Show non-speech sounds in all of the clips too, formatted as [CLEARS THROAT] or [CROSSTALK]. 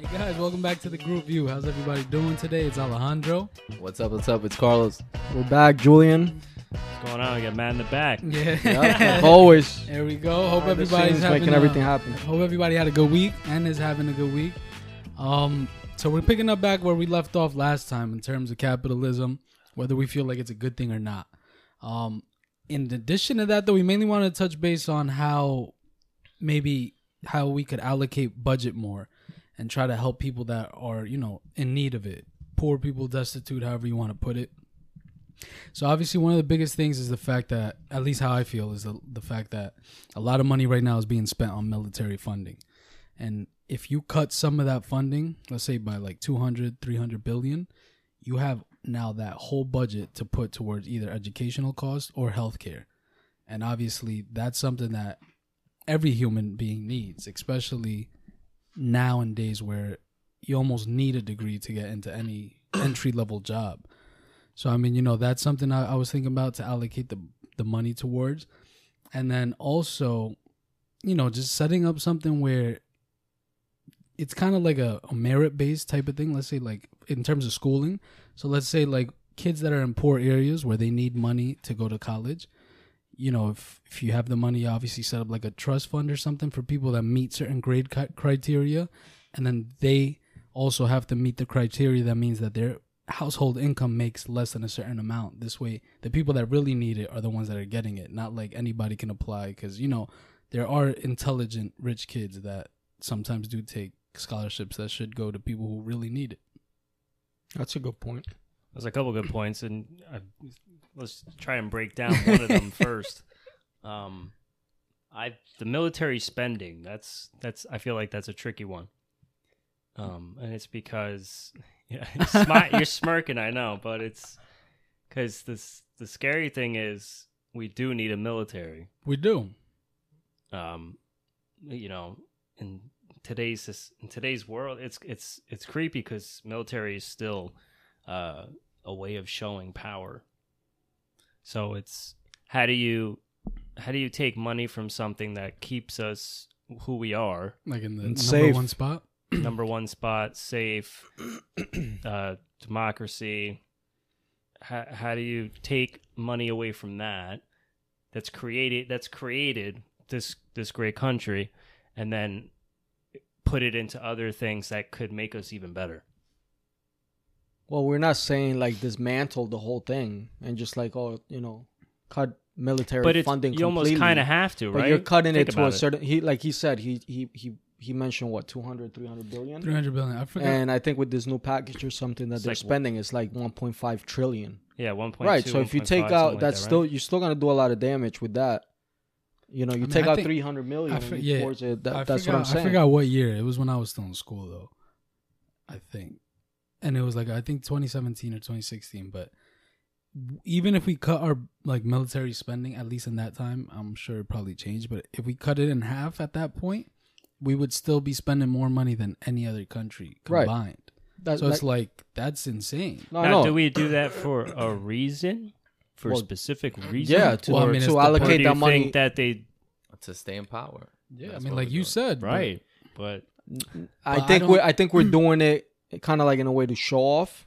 Hey guys, welcome back to the group view. How's everybody doing today? It's Alejandro. What's up? What's up? It's Carlos. We're back, Julian. What's going on? We got Matt in the back. [LAUGHS] Yeah. Yep, [LAUGHS] always. there we go. Hope Behind the everybody's scenes, having making a- everything happen. Hope everybody had a good week and is having a good week. Um, so we're picking up back where we left off last time in terms of capitalism, whether we feel like it's a good thing or not. Um, in addition to that, though, we mainly want to touch base on how maybe how we could allocate budget more and try to help people that are you know in need of it, poor people, destitute, however you want to put it. So obviously, one of the biggest things is the fact that, at least how I feel, is the, the fact that a lot of money right now is being spent on military funding, and if you cut some of that funding, let's say by like 200, 300 billion, you have now that whole budget to put towards either educational costs or healthcare, and obviously that's something that every human being needs, especially nowadays where you almost need a degree to get into any [CLEARS THROAT] entry level job. So I mean, you know, that's something I, I was thinking about to allocate the the money towards, and then also, you know, just setting up something where it's kind of like a, a merit based type of thing. Let's say like in terms of schooling. So let's say like kids that are in poor areas where they need money to go to college. You know, if if you have the money, obviously set up like a trust fund or something for people that meet certain grade criteria, and then they also have to meet the criteria. That means that their household income makes less than a certain amount. This way, the people that really need it are the ones that are getting it, not like anybody can apply. Because you know, there are intelligent, rich kids that sometimes do take scholarships that should go to people who really need it. That's a good point. There's a couple good points, and I, let's try and break down one of them [LAUGHS] first. Um, I the military spending. That's that's. I feel like that's a tricky one. Um, and it's because [LAUGHS] yeah, smi- you're [LAUGHS] smirking. I know, but it's because this the scary thing is we do need a military. We do. um you know in today's in today's world it's it's it's creepy because military is still uh a way of showing power so it's how do you how do you take money from something that keeps us who we are Like in the number safe. one spot. [CLEARS THROAT] number one spot safe [CLEARS THROAT] uh democracy how, how do you take money away from that that's created that's created this this great country and then put it into other things that could make us even better Well, we're not saying like dismantle the whole thing and just like oh, you know, cut military but it's funding. you almost kind of have to But right you're cutting Think it to a certain. He like he said he he he he mentioned what 200 300 billion. Three hundred billion. I forgot. And I think with this new package or something that It's they're like- spending, it's like 1.5 trillion. yeah 1.2 right. So if you 1.5, take something out, like that's that, still right? you're still gonna do a lot of damage with that. You know, you mean, take I out 300 million I and for- yeah, towards it. That, that's forgot, what I'm saying. I forgot what year. It was when I was still in school though. I think. And it was like I think 2017 or 2016, but even if we cut our like military spending at least in that time, I'm sure it probably changed, but if we cut it in half at that point, we would still be spending more money than any other country Right. combined. That- so it's that- like that's insane. no, now, no. do we do that for a reason for a specific reason yeah, to, Well, I mean, to allocate that money. that they To stay in power. Yeah, I mean like you doing. said, right but I But I think don't- we're I think we're doing it kind of like in a way to show off,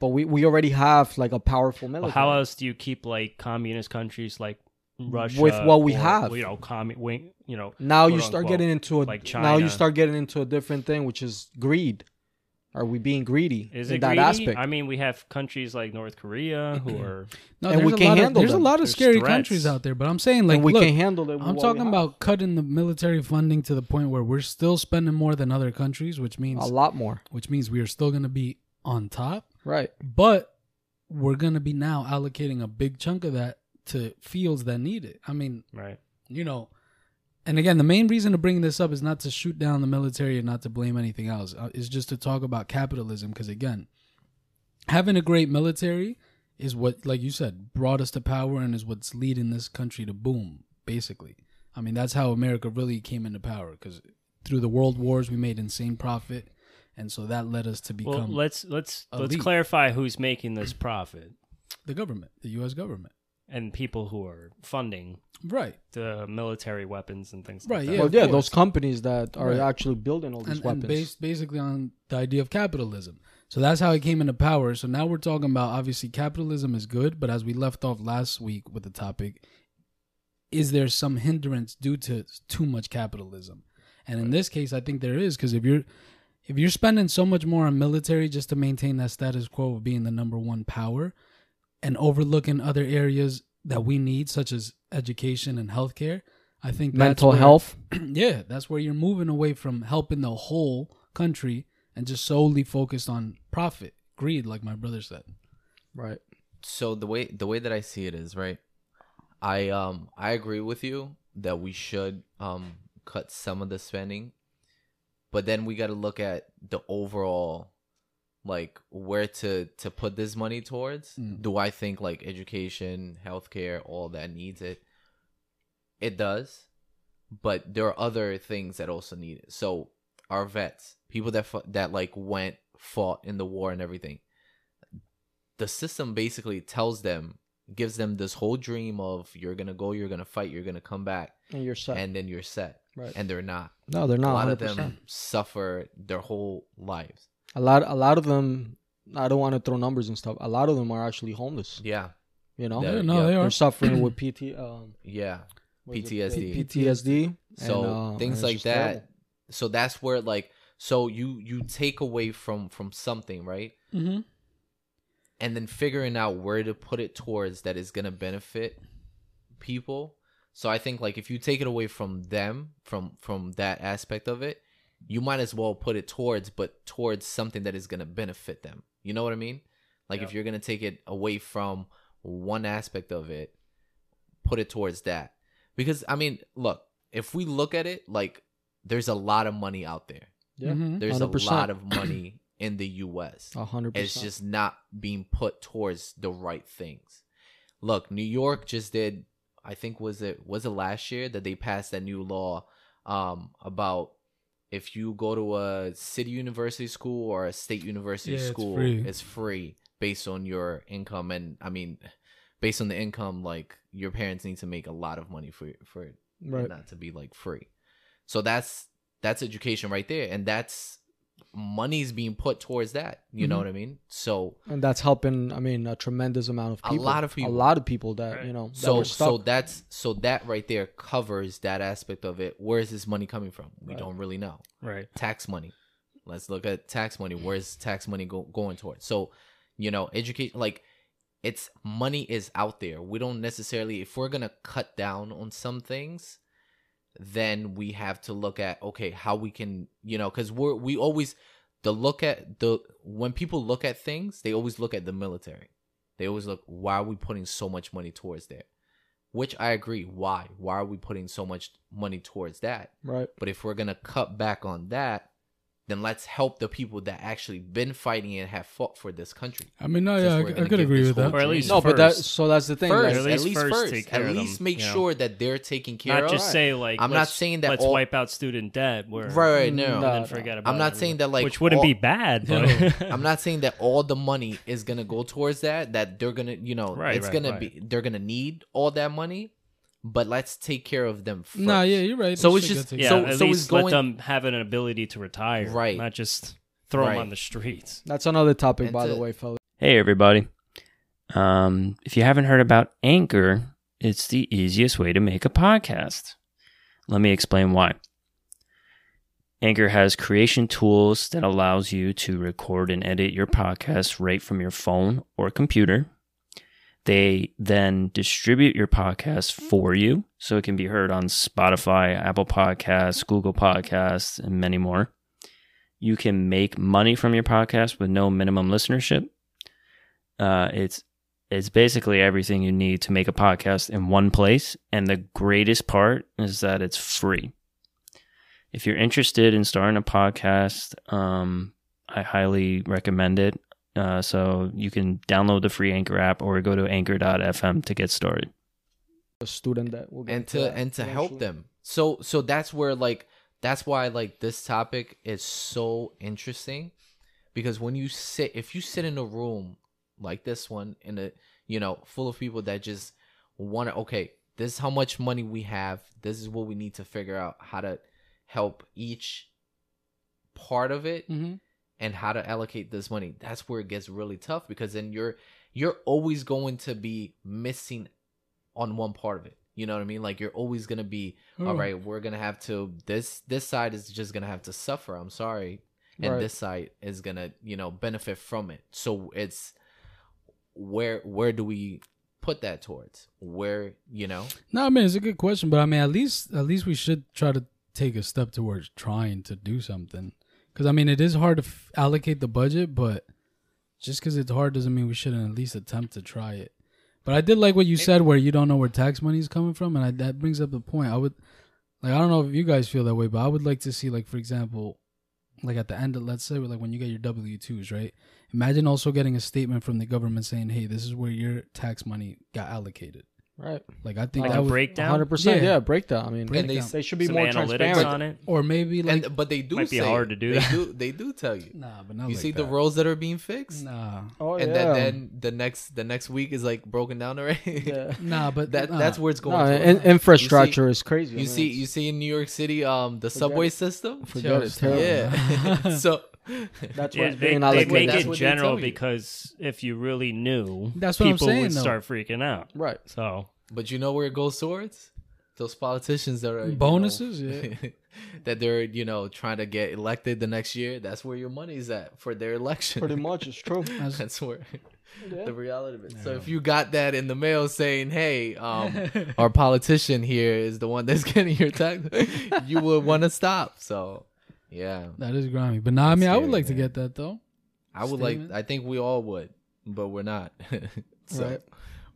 but we, we already have like a powerful Well, military. how else do you keep like communist countries like Russia With what we or, have. You know, commu- wing, you know, now you start unquote, getting into a like now you start getting into a different thing, which is greed. Are we being greedy is in it that greedy? aspect? I mean, we have countries like North Korea [CLEARS THROAT] who are No, And there's we a can't lot of, handle There's them. a lot of There's scary threats. countries out there, but I'm saying like and we look, can handle it. with I'm what talking we about cutting the military funding to the point where we're still spending more than other countries, which means a lot more, which means we are still going to be on top, right? but we're going to be now allocating a big chunk of that to fields that need it. I mean, right. you know, and again, the main reason to bring this up is not to shoot down the military and not to blame anything else. Uh, It's just to talk about capitalism because again, having a great military is what, like you said, brought us to power and is what's leading this country to boom. Basically, I mean that's how America really came into power because through the world wars we made insane profit, and so that led us to become. Well, become let's let's let's clarify who's making this profit. the government, the U.S. government. And people who are funding Right. the military weapons and things Right, like that. Yeah, well, yeah, course. those companies that are Right. actually building all these and, weapons. and based basically on the idea of capitalism. So that's how it came into power. So now we're talking about obviously capitalism is good, but as we left off last week with the topic, is there some hindrance due to too much capitalism? And in this case, I think there is because if you're if you're spending so much more on military just to maintain that status quo of being the number one power, and overlooking other areas that we need, such as education and healthcare, I think Mental where- health. [CLEARS THROAT] yeah, that's where you're moving away from helping the whole country and just solely focused on profit, greed, like my brother said. Right. so the way the way that I see it is right. I um I agree with you that we should um cut some of the spending, but then we got to look at the overall like where to to put this money towards. Mm. Do I think like education, healthcare, all that needs it? It does, but there are other things that also need it. So our vets, people that that like went fought in the war and everything the system basically tells them gives them this whole dream of you're gonna go you're gonna fight you're gonna come back And you're set. and then you're set right. and they're not no, they're not a lot 100%. of them suffer their whole lives A lot. A lot of them. I don't want to throw numbers and stuff. A lot of them are actually homeless. yeah You know, Yeah, Yeah, no, yeah. they they're suffering with PT. Um, yeah what is it? PTSD. P- PTSD. so and, uh, things like that terrible. so that's where like so you you take away from from something right Mm-hmm. and then figuring out where to put it towards that is gonna benefit people. So I think like if you take it away from them, from from that aspect of it, you might as well put it towards, but towards something that is gonna benefit them. You know what I mean? Like if you're gonna take it away from one aspect of it, put it towards that. Because I mean, look, if we look at it, like there's a lot of money out there. Yeah, Mhm. There's 100%. a lot of money in the US a hundred it's just not being put towards the right things. Look, New York just did. I think was it was it last year that they passed that new law um, about if you go to a city university school or a state university Yeah, it's school, free. it's free based on your income, and I mean, based on the income, like your parents need to make a lot of money for for it right. not to be like free. So that's that's education right there, and that's money's being put towards that. You know Mhm. what I mean? So and that's helping. I mean, a tremendous amount of people. A people. lot of people. A lot of people that Right. you know. So were stuck. so that's so that right there covers that aspect of it. Where is this money coming from? We Right. don't really know. Right. Tax money. Let's look at tax money. Where's tax money go, going towards? So, you know, education like it's money is out there. We don't necessarily if we're gonna cut down on some things, then we have to look at okay how we can you know because we're we always the look at the when people look at things they always look at the military. They always look why are we putting so much money towards there which i agree why? Why are we putting so much money towards that? Right. but if we're gonna cut back on that then let's help the people that actually been fighting and have fought for this country I mean, no, Since yeah, I, I could agree with that. Or at least No, but that. So that's the thing. first, like, at at least least first first, take care at of least them, make you know. sure that they're taken care Not of. just say like I'm not saying that let's all- wipe out student debt. Where right, no. No, and no. then forget about. I'm not it. saying that like which wouldn't all- be bad, [LAUGHS] but [LAUGHS] I'm not saying that all the money is gonna go towards that. That they're gonna, you know, Right, it's right, gonna right. be they're gonna need all that money, but let's take care of them first. Nah, yeah, you're right. So it's just- yeah, So- at so least going- let them have an ability to retire, Right. Not just throw them on the streets. That's another topic, And by to- the way, fellas. Hey, everybody. Um, if you haven't heard about Anchor, it's the easiest way to make a podcast. Let me explain why. Anchor has creation tools that allows you to record and edit your podcast right from your phone or computer. They then distribute your podcast for you so it can be heard on Spotify, Apple Podcasts, Google Podcasts, and many more. You can make money from your podcast with no minimum listenership. Uh, it's it's basically everything you need to make a podcast in one place, and the greatest part is that it's free. If you're interested in starting a podcast, um, I highly recommend it. Uh, so you can download the free Anchor app or go to anchor.fm to get started. A student that will get and into to and to help them. So so that's where like that's why like this topic is so interesting because when you sit if you sit in a room like this one in a you know full of people that just want to okay, this is how much money we have. This is what we need to figure out how to help each part of it Mm-hmm. And how to allocate this money. That's where it gets really tough because then you're you're always going to be missing on one part of it. You know what I mean? Like you're always gonna be all Hmm. right. We're gonna have to this this side is just gonna have to suffer. I'm sorry, and Right. this side is gonna you know benefit from it. So it's where where do we put that towards? Where you know? No, I mean it's a good question, but I mean at least at least we should try to take a step towards trying to do something. Because I mean it is hard to f- allocate the budget, but just because it's hard doesn't mean we shouldn't at least attempt to try it. But I did like what you said, where you don't know where tax money is coming from, and I, that brings up the point. I would like I don't know if you guys feel that way, but I would like to see like for example, like at the end of let's say like when you get your W twos, right? Imagine also getting a statement from the government saying, "Hey, this is where your tax money got allocated." Right. Like I think Like that a would, breakdown, hundred percent. Yeah. Yeah, breakdown. I mean, And they- they should be some more transparent. on it. or maybe like and but they do Might be say hard to do They that. do they do tell you. Nah, but not You like see the that. roles that are being fixed, Nah, Oh and yeah. then then the next the next week is like broken down already. yeah. [LAUGHS] nah, but that nah. that's where it's going. No, towards. in, infrastructure is crazy. I You mean, see, you see in New York City, um, the subway system. Forget Yo, it. Terrible. Yeah. [LAUGHS] so [LAUGHS] That's why Yeah, it's they, being they allocated. make That's it what they tell general because if you really knew, That's what I'm people saying, would though. start freaking out. Right. So But you know where it goes towards? Those politicians that are you know, Bonuses, yeah. [LAUGHS] that they're you know trying to get elected the next year. That's where your money's at for their election. Pretty much, it's true. [LAUGHS] That's- That's where Yeah. the reality of it. So if you got that in the mail saying, "Hey, um, our politician here is the one that's getting your tax," you would want to stop. So yeah, that is grimy. But nah, I mean, I would Scary, like to get that though. I would like. I think we all would, but we're not. [LAUGHS] so Right.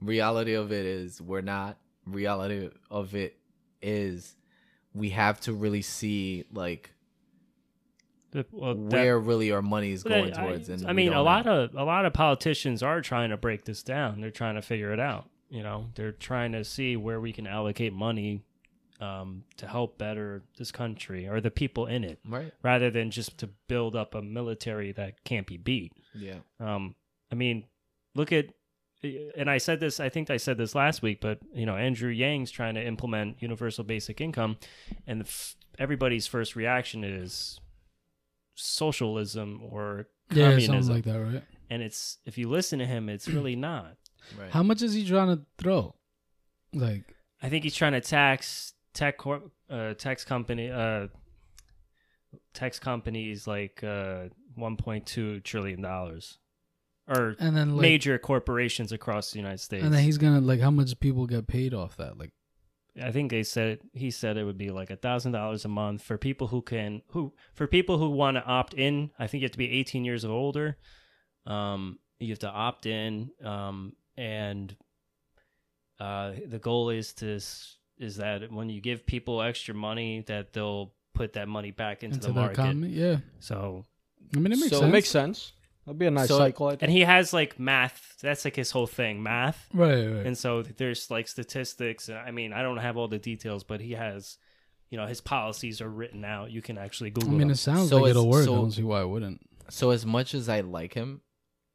reality of it is we're not. Reality of it is we have to really see like the- well, that- where really our money is going I- towards. And I mean, don't a know. lot of a lot of politicians are trying to break this down. They're trying to figure it out. You know, they're trying to see where we can allocate money um, to help better this country or the people in it, right. rather than just to build up a military that can't be beat. Yeah. Um, I mean, look at, and I said this, I think I said this last week, but you know, Andrew Yang's trying to implement universal basic income, and the f- everybody's first reaction is socialism or Yeah, communism, something like that, right? and it's if you listen to him, it's really not. Right. How much is he trying to throw? Like, I think he's trying to tax tech corp, uh, tax company, uh, tax companies like uh, 1.2 trillion dollars, or and then like, major corporations across the United States. and then he's gonna like, how much people get paid off that? Like, I think they said he said it would be like a thousand dollars a month for people who can who for people who want to opt in. I think you have to be 18 years of older. Um, you have to opt in, um, and uh, the goal is to s- is that when you give people extra money, that they'll put that money back into, into the the market. economy, yeah. So I mean, it makes So So sense. it makes sense. That'd be a nice So- cycle. I think. and he has like math. That's like his whole thing, math. right, right. and so there's like statistics and i mean i don't have all the details but he has you know his policies are written out you can actually Google. I mean, them it sounds So like it'll work. so- I don't see why it wouldn't. So as much as I like him,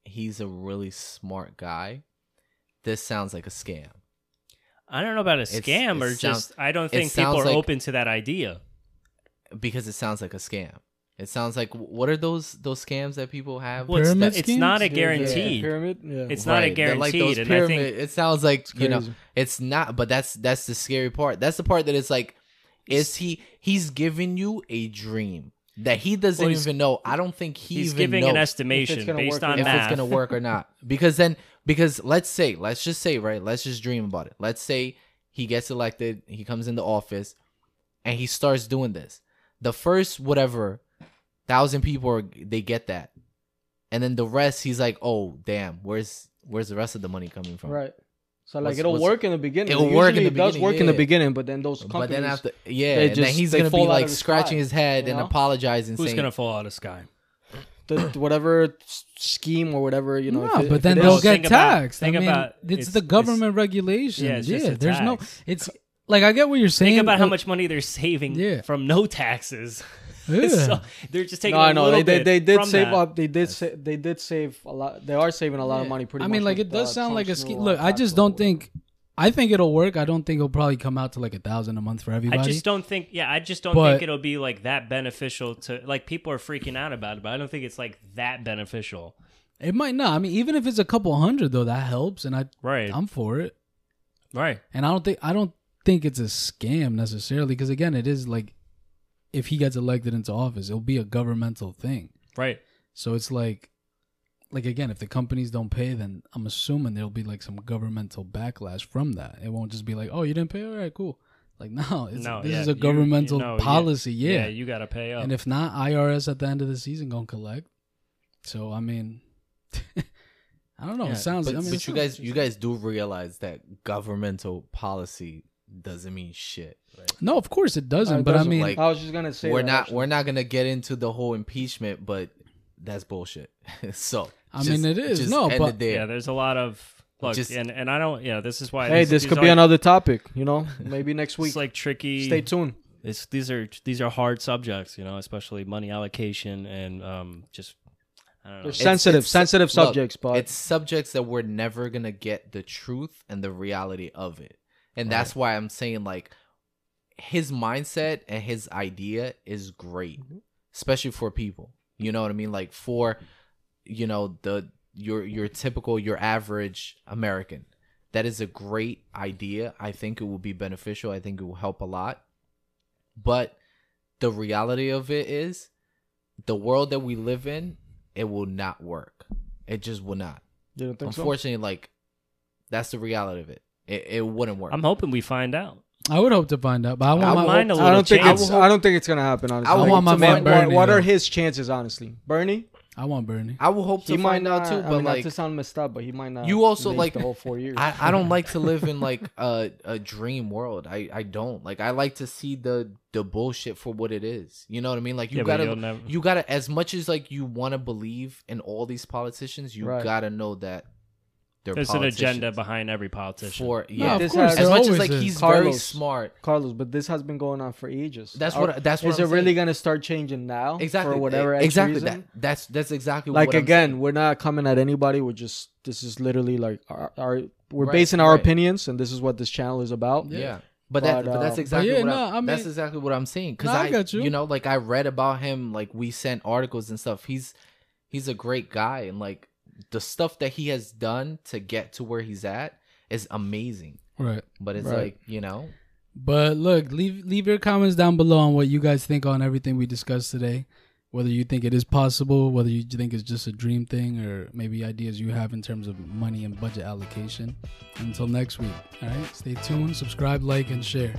he's a really smart guy. This sounds like a scam. I don't know about a scam or sounds- just i don't think people are like- open to that idea because it sounds like a scam. It sounds like what are those those scams that people have? well, it's, Pyramid not- it's not a guarantee. Yeah, yeah, pyramid. Yeah. it's not a Right, they're like those guaranteed and i think it sounds like you know it's not, but that's that's the scary part. That's the part that is like, is he he's giving you a dream that he doesn't Well, even know. I don't think he he's even giving knows an estimation gonna based work on if math it's gonna work or not. Because then, because let's say, let's just say, right? Let's just dream about it. Let's say he gets elected, he comes into office, and he starts doing this. The first whatever thousand people are they get that, and then the rest, he's like, oh damn, where's where's the rest of the money coming from? Right. So like What's- it'll what's- work in the beginning. It'll Usually work in the beginning. it does beginning, work in the beginning, but then those companies. But then after, yeah, they and then he's gonna be like scratching sky, his head you and apologizing, who's saying, gonna fall out of the sky the, the- [CLEARS THROAT] whatever scheme or whatever you know. no, if it- but if then they'll is- get think about- taxed. think I mean, about- it's, it's- the it's- government regulation. yeah, Yeah, it's just a there's no. It's like I get what you're saying. think about how much money they're saving Yeah. from no taxes [LAUGHS] Yeah. So they're just taking No, a I know they, they, they did save that. up. They did sa- they did save a lot. They are saving a lot of money. Pretty I much. mean, like it does uh, sound like a scheme. uh, Look, I just don't think. I think it'll work. I don't think it'll probably come out to like a thousand a month for everybody. I just don't think. Yeah, I just don't But- think it'll be like that beneficial to like people are freaking out about it, but I don't think it's like that beneficial. it might not. I mean, even if it's a couple hundred though, that helps, and I Right. I'm for it. right. And I don't think I don't think it's a scam necessarily because again, it is like if he gets elected into office, it'll be a governmental thing. Right. So it's like, like again, if the companies don't pay, then I'm assuming there'll be like some governmental backlash from that. It won't just be like, oh, you didn't pay, all right, cool. Like [LAUGHS] no, it's, No, this yeah, is a you- you governmental know, policy, yeah. Yeah, you got to pay up. and if not, IRS at the end of the season gonna collect. So I mean, [LAUGHS] I don't know. Yeah, it sounds. But, I mean, but it you sounds- guys, you guys do realize that governmental policy doesn't mean shit, right? No, of course it doesn't. Uh, but I doesn't, mean, like- I was just gonna say we're that, not, actually. we're not gonna get into the whole impeachment, but that's bullshit. [LAUGHS] so I mean, it is. just No, end but- there. yeah, there's a lot of look, Just- and and I don't. Yeah, this is why. Hey, these- this these could are- be another topic. You know, maybe [LAUGHS] next week. It's like tricky. Stay tuned. It's these are these are hard subjects, you know, especially money allocation and um just I don't know. They're It's- sensitive, it's- sensitive look, subjects, but it's subjects that we're never gonna get the truth and the reality of it, and that's why I'm saying like his mindset and his idea is great, especially for people. You know what I mean? Like for you know the your your typical your average American. That is a great idea. I think it will be beneficial. I think it will help a lot. But the reality of it is the world that we live in, it will not work. It just will not. you don't think so? Unfortunately, like that's the reality of it. It, it wouldn't work. I'm hoping we find out. I would hope to find out. But I want I my mind a I little don't think change. it's. I don't think it's gonna happen. Honestly, I want my what- man Bernie, What, are his chances, honestly? Bernie, I want Bernie. I will hope to he might find out not. too, I but mean, not like to sound messed up, but he might not. You also, make like- the whole four years. I, I don't like to live in [LAUGHS] like a a dream world. I I don't like. I like to see the the bullshit for what it is. You know what I mean? Like you Yeah, but gotta you'll never- you gotta as much as like you want to believe in all these politicians, you Right. gotta know that they're There's an agenda politicians. behind every politician. for yeah. of this course. has- there as much as always like is. he's very Carlos. smart. Carlos, but this has been going on for ages. That's Are- what that's what is I'm it really saying. gonna start changing now? exactly for whatever X exactly reason? that that's that's exactly like what I'm again, we're not coming at anybody. We're just this is literally like our, our we're Right, basing our right. opinions, and this is what this channel is about. Yeah. But, that, But, but that's uh, exactly yeah, what no, I'm, I that's exactly what I'm saying. Because No, I I, got you. you know, like I read about him. Like we sent articles and stuff. He's he's a great guy, and like the stuff that he has done to get to where he's at is amazing. Right. But it's Right. like you know, But look, leave leave your comments down below on what you guys think on everything we discussed today. Whether you think it is possible, whether you think it's just a dream thing, or maybe ideas you have in terms of money and budget allocation. Until next week, all right? Stay tuned, subscribe, like, and share.